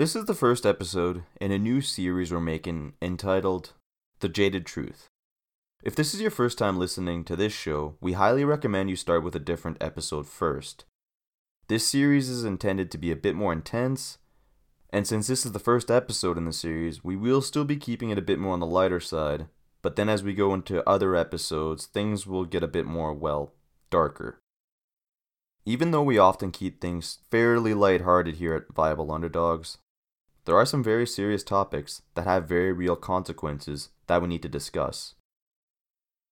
This is the first episode in a new series we're making entitled The Jaded Truth. If this is your first time listening to this show, we highly recommend you start with a different episode first. This series is intended to be a bit more intense, and since this is the first episode in the series, we will still be keeping it a bit more on the lighter side, but then as we go into other episodes, things will get a bit more, well, darker. Even though we often keep things fairly lighthearted here at Viable Underdogs, there are some very serious topics that have very real consequences that we need to discuss.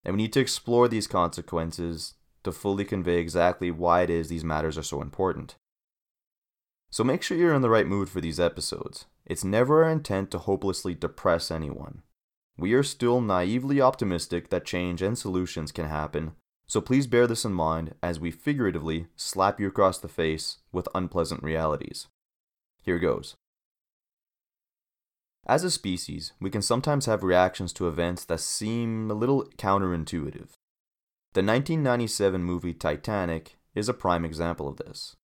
And we need to explore these consequences to fully convey exactly why it is these matters are so important. So make sure you're in the right mood for these episodes. It's never our intent to hopelessly depress anyone. We are still naively optimistic that change and solutions can happen so please bear this in mind as we figuratively slap you across the face with unpleasant realities. Here goes. As a species, we can sometimes have reactions to events that seem a little counterintuitive. The 1997 movie Titanic is a prime example of this.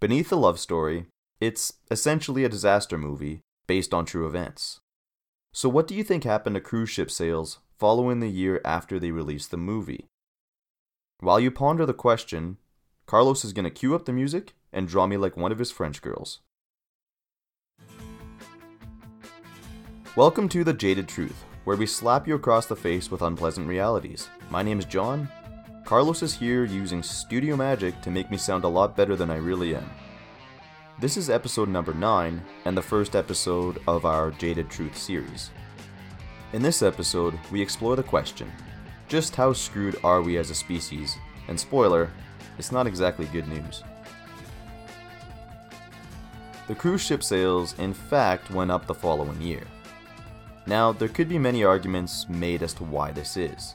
Beneath the love story, it's essentially a disaster movie based on true events. So, what do you think happened to cruise ship sales following the year after they released the movie? While you ponder the question, Carlos is going to cue up the music and draw me like one of his French girls. Welcome to The Jaded Truth, where we slap you across the face with unpleasant realities. My name is John. Carlos is here using studio magic to make me sound a lot better than I really am. This is episode number 9 and the first episode of our Jaded Truth series. In this episode, we explore the question just how screwed are we as a species? And spoiler, it's not exactly good news. The cruise ship sales, in fact, went up the following year. Now, there could be many arguments made as to why this is.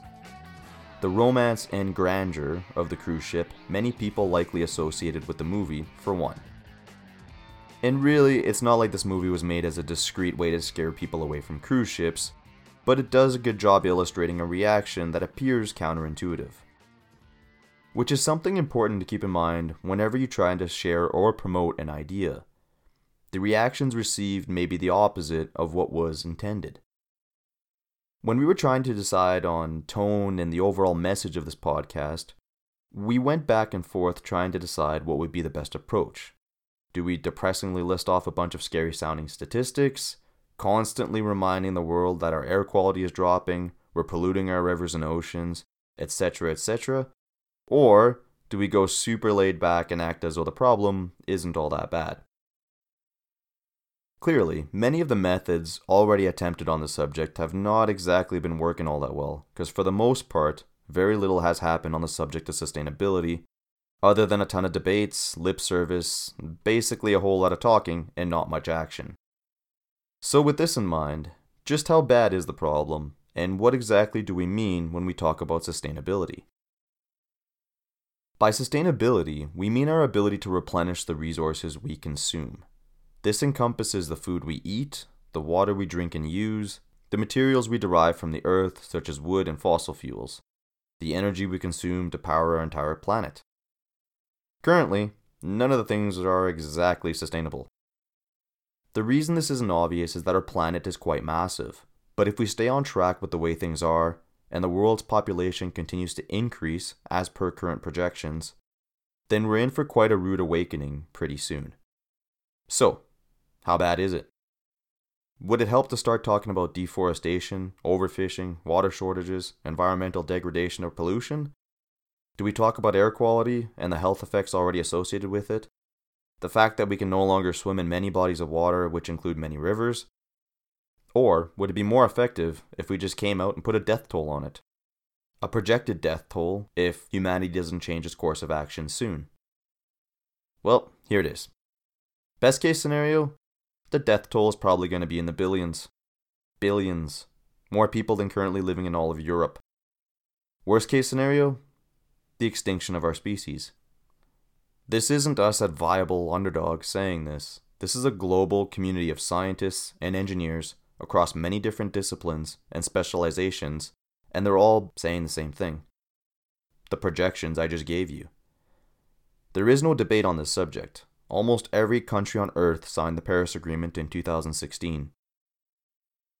The romance and grandeur of the cruise ship, many people likely associated with the movie, for one. And really, it's not like this movie was made as a discreet way to scare people away from cruise ships, but it does a good job illustrating a reaction that appears counterintuitive. Which is something important to keep in mind whenever you try to share or promote an idea. The reactions received may be the opposite of what was intended. When we were trying to decide on tone and the overall message of this podcast, we went back and forth trying to decide what would be the best approach. Do we depressingly list off a bunch of scary sounding statistics? constantly reminding the world that our air quality is dropping, we're polluting our rivers and oceans, etc., etc.? Or do we go super laid back and act as though the problem isn't all that bad? Clearly, many of the methods already attempted on the subject have not exactly been working all that well, because for the most part, very little has happened on the subject of sustainability, other than a ton of debates, lip service, basically a whole lot of talking, and not much action. So, with this in mind, just how bad is the problem, and what exactly do we mean when we talk about sustainability? By sustainability, we mean our ability to replenish the resources we consume. This encompasses the food we eat, the water we drink and use, the materials we derive from the earth, such as wood and fossil fuels, the energy we consume to power our entire planet. Currently, none of the things are exactly sustainable. The reason this isn't obvious is that our planet is quite massive, but if we stay on track with the way things are, and the world's population continues to increase as per current projections, then we're in for quite a rude awakening pretty soon. So, how bad is it? Would it help to start talking about deforestation, overfishing, water shortages, environmental degradation, or pollution? Do we talk about air quality and the health effects already associated with it? the fact that we can no longer swim in many bodies of water, which include many rivers? Or would it be more effective if we just came out and put a death toll on it? A projected death toll if humanity doesn't change its course of action soon. Well, here it is. Best case scenario, the death toll is probably going to be in the billions. Billions. More people than currently living in all of Europe. Worst case scenario, the extinction of our species. This isn't us at Viable Underdog saying this. This is a global community of scientists and engineers across many different disciplines and specializations, and they're all saying the same thing. The projections I just gave you. There is no debate on this subject. Almost every country on Earth signed the Paris Agreement in 2016.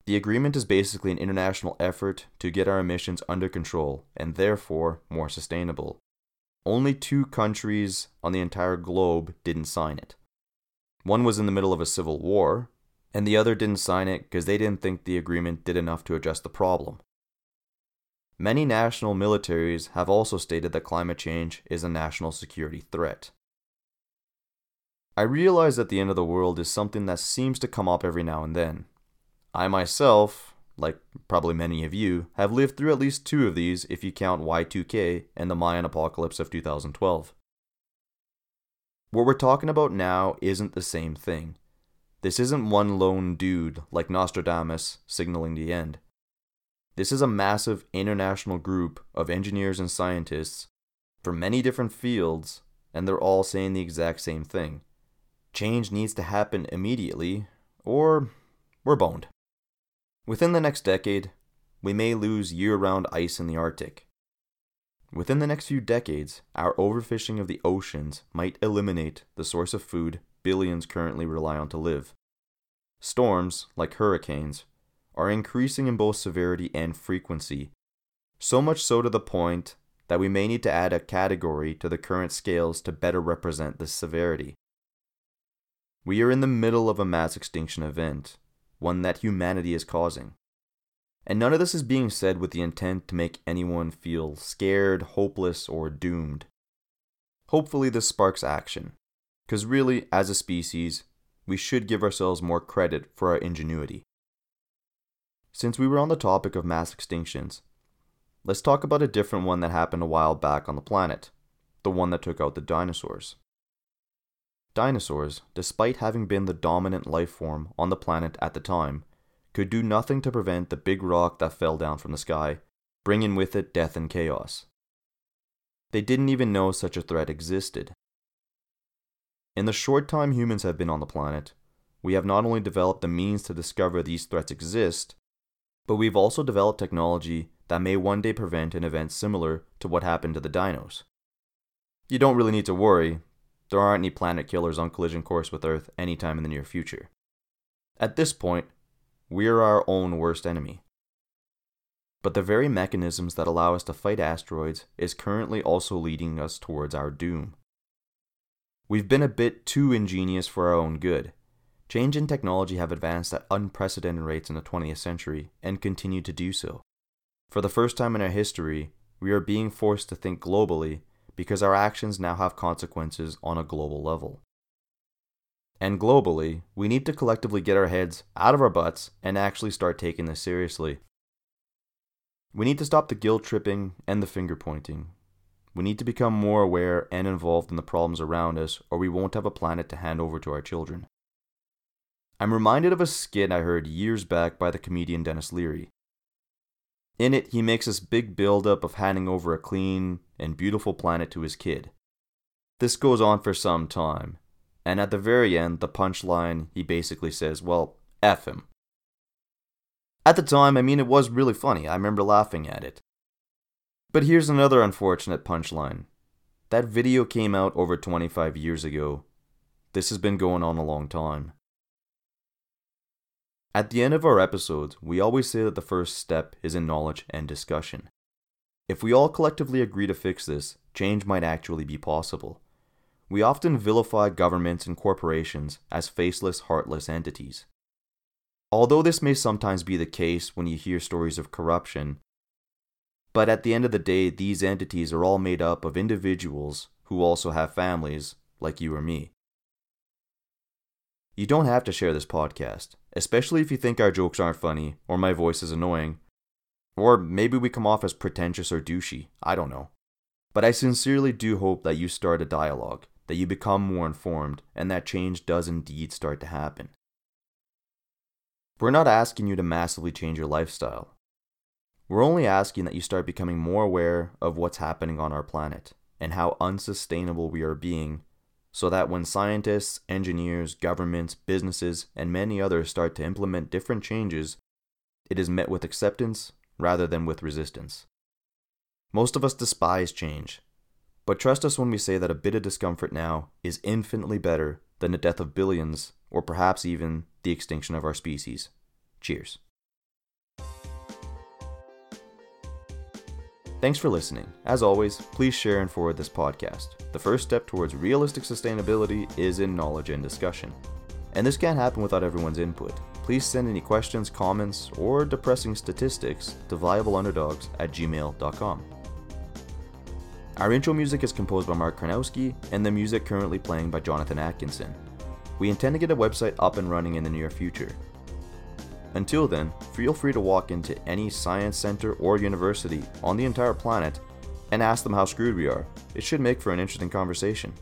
The agreement is basically an international effort to get our emissions under control and therefore more sustainable. Only two countries on the entire globe didn't sign it. One was in the middle of a civil war, and the other didn't sign it because they didn't think the agreement did enough to address the problem. Many national militaries have also stated that climate change is a national security threat. I realize that the end of the world is something that seems to come up every now and then. I myself, like probably many of you, have lived through at least two of these if you count Y2K and the Mayan apocalypse of 2012. What we're talking about now isn't the same thing. This isn't one lone dude like Nostradamus signaling the end. This is a massive international group of engineers and scientists from many different fields, and they're all saying the exact same thing. Change needs to happen immediately, or we're boned. Within the next decade, we may lose year round ice in the Arctic. Within the next few decades, our overfishing of the oceans might eliminate the source of food billions currently rely on to live. Storms, like hurricanes, are increasing in both severity and frequency, so much so to the point that we may need to add a category to the current scales to better represent this severity. We are in the middle of a mass extinction event, one that humanity is causing. And none of this is being said with the intent to make anyone feel scared, hopeless, or doomed. Hopefully, this sparks action, because really, as a species, we should give ourselves more credit for our ingenuity. Since we were on the topic of mass extinctions, let's talk about a different one that happened a while back on the planet the one that took out the dinosaurs. Dinosaurs, despite having been the dominant life form on the planet at the time, could do nothing to prevent the big rock that fell down from the sky, bringing with it death and chaos. They didn't even know such a threat existed. In the short time humans have been on the planet, we have not only developed the means to discover these threats exist, but we've also developed technology that may one day prevent an event similar to what happened to the dinos. You don't really need to worry, there aren't any planet killers on collision course with Earth anytime in the near future. At this point, we're our own worst enemy. But the very mechanisms that allow us to fight asteroids is currently also leading us towards our doom. We've been a bit too ingenious for our own good. Change in technology have advanced at unprecedented rates in the 20th century and continue to do so. For the first time in our history, we are being forced to think globally because our actions now have consequences on a global level. And globally, we need to collectively get our heads out of our butts and actually start taking this seriously. We need to stop the guilt tripping and the finger pointing. We need to become more aware and involved in the problems around us, or we won't have a planet to hand over to our children. I'm reminded of a skit I heard years back by the comedian Denis Leary. In it, he makes this big build-up of handing over a clean and beautiful planet to his kid. This goes on for some time, and at the very end, the punchline, he basically says, Well, F him. At the time, I mean, it was really funny. I remember laughing at it. But here's another unfortunate punchline. That video came out over 25 years ago. This has been going on a long time. At the end of our episodes, we always say that the first step is in knowledge and discussion. If we all collectively agree to fix this, change might actually be possible. We often vilify governments and corporations as faceless, heartless entities. Although this may sometimes be the case when you hear stories of corruption, but at the end of the day, these entities are all made up of individuals who also have families, like you or me. You don't have to share this podcast, especially if you think our jokes aren't funny or my voice is annoying. Or maybe we come off as pretentious or douchey, I don't know. But I sincerely do hope that you start a dialogue, that you become more informed, and that change does indeed start to happen. We're not asking you to massively change your lifestyle. We're only asking that you start becoming more aware of what's happening on our planet and how unsustainable we are being so that when scientists, engineers, governments, businesses, and many others start to implement different changes, it is met with acceptance rather than with resistance. Most of us despise change, but trust us when we say that a bit of discomfort now is infinitely better than the death of billions, or perhaps even the extinction of our species. Cheers. Thanks for listening. As always, please share and forward this podcast. The first step towards realistic sustainability is in knowledge and discussion. And this can't happen without everyone's input. Please send any questions, comments, or depressing statistics to viableunderdogs at gmail.com. Our intro music is composed by Mark Karnowski, and the music currently playing by Jonathan Atkinson. We intend to get a website up and running in the near future. Until then, feel free to walk into any science center or university on the entire planet and ask them how screwed we are. It should make for an interesting conversation.